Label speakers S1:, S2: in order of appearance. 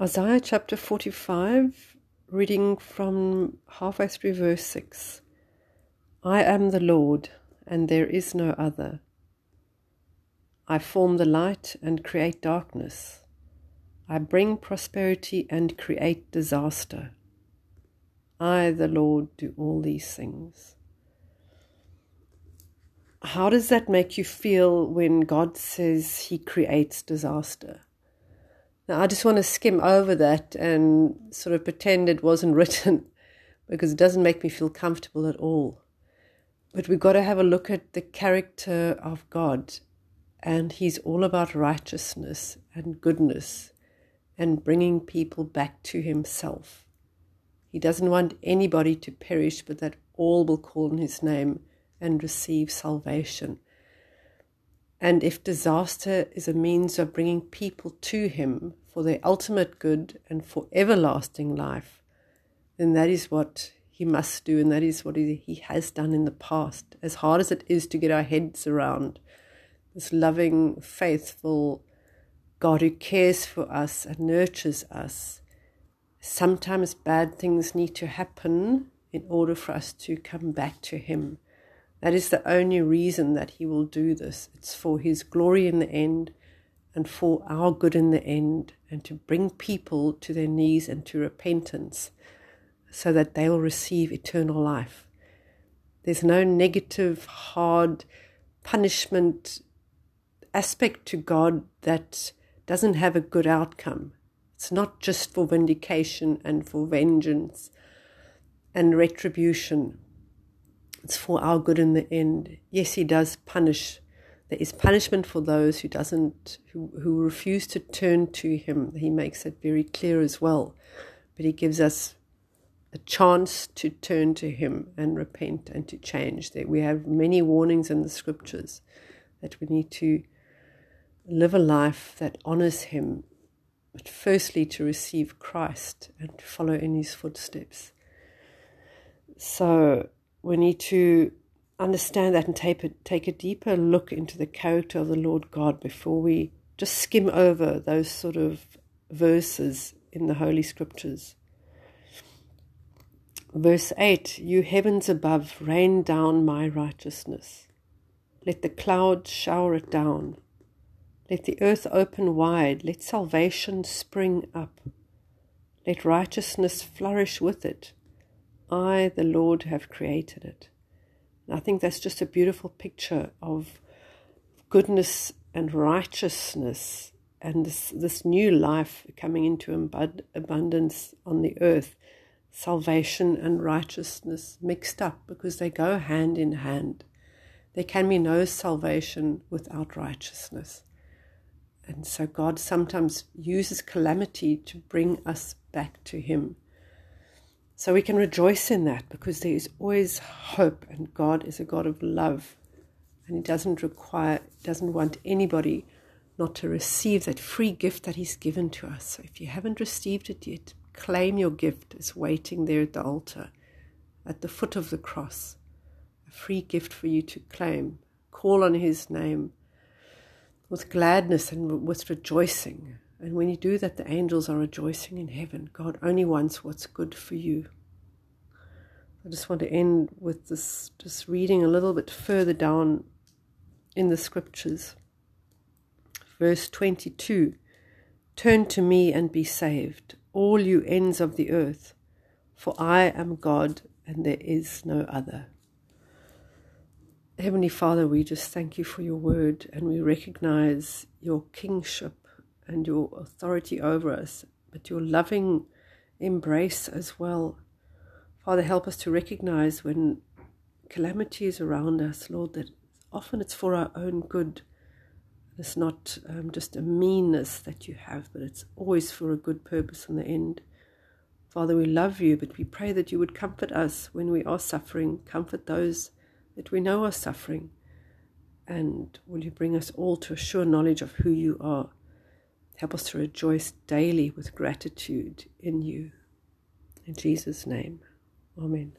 S1: Isaiah chapter 45, reading from halfway through verse 6. I am the Lord, and there is no other. I form the light and create darkness. I bring prosperity and create disaster. I, the Lord, do all these things. How does that make you feel when God says He creates disaster? Now, I just want to skim over that and sort of pretend it wasn't written because it doesn't make me feel comfortable at all. But we've got to have a look at the character of God, and He's all about righteousness and goodness and bringing people back to Himself. He doesn't want anybody to perish, but that all will call on His name and receive salvation. And if disaster is a means of bringing people to Him for their ultimate good and for everlasting life, then that is what He must do, and that is what He has done in the past. As hard as it is to get our heads around this loving, faithful God who cares for us and nurtures us, sometimes bad things need to happen in order for us to come back to Him. That is the only reason that He will do this. It's for His glory in the end and for our good in the end, and to bring people to their knees and to repentance so that they will receive eternal life. There's no negative, hard punishment aspect to God that doesn't have a good outcome. It's not just for vindication and for vengeance and retribution it's for our good in the end. Yes, he does punish. There is punishment for those who doesn't who, who refuse to turn to him. He makes it very clear as well. But he gives us a chance to turn to him and repent and to change. That we have many warnings in the scriptures that we need to live a life that honors him, but firstly to receive Christ and to follow in his footsteps. So we need to understand that and take a, take a deeper look into the character of the Lord God before we just skim over those sort of verses in the Holy Scriptures. Verse 8 You heavens above, rain down my righteousness. Let the clouds shower it down. Let the earth open wide. Let salvation spring up. Let righteousness flourish with it. I, the Lord, have created it. And I think that's just a beautiful picture of goodness and righteousness and this, this new life coming into abundance on the earth. Salvation and righteousness mixed up because they go hand in hand. There can be no salvation without righteousness. And so God sometimes uses calamity to bring us back to Him. So we can rejoice in that because there is always hope, and God is a God of love, and He doesn't require, doesn't want anybody not to receive that free gift that He's given to us. So if you haven't received it yet, claim your gift. It's waiting there at the altar, at the foot of the cross. A free gift for you to claim. Call on His name with gladness and with rejoicing. And when you do that, the angels are rejoicing in heaven. God only wants what's good for you. I just want to end with this, just reading a little bit further down in the scriptures. Verse 22 Turn to me and be saved, all you ends of the earth, for I am God and there is no other. Heavenly Father, we just thank you for your word and we recognize your kingship and your authority over us, but your loving embrace as well. Father, help us to recognize when calamity is around us, Lord, that often it's for our own good. It's not um, just a meanness that you have, but it's always for a good purpose in the end. Father, we love you, but we pray that you would comfort us when we are suffering, comfort those that we know are suffering, and will you bring us all to a sure knowledge of who you are. Help us to rejoice daily with gratitude in you. In Jesus' name, Amen.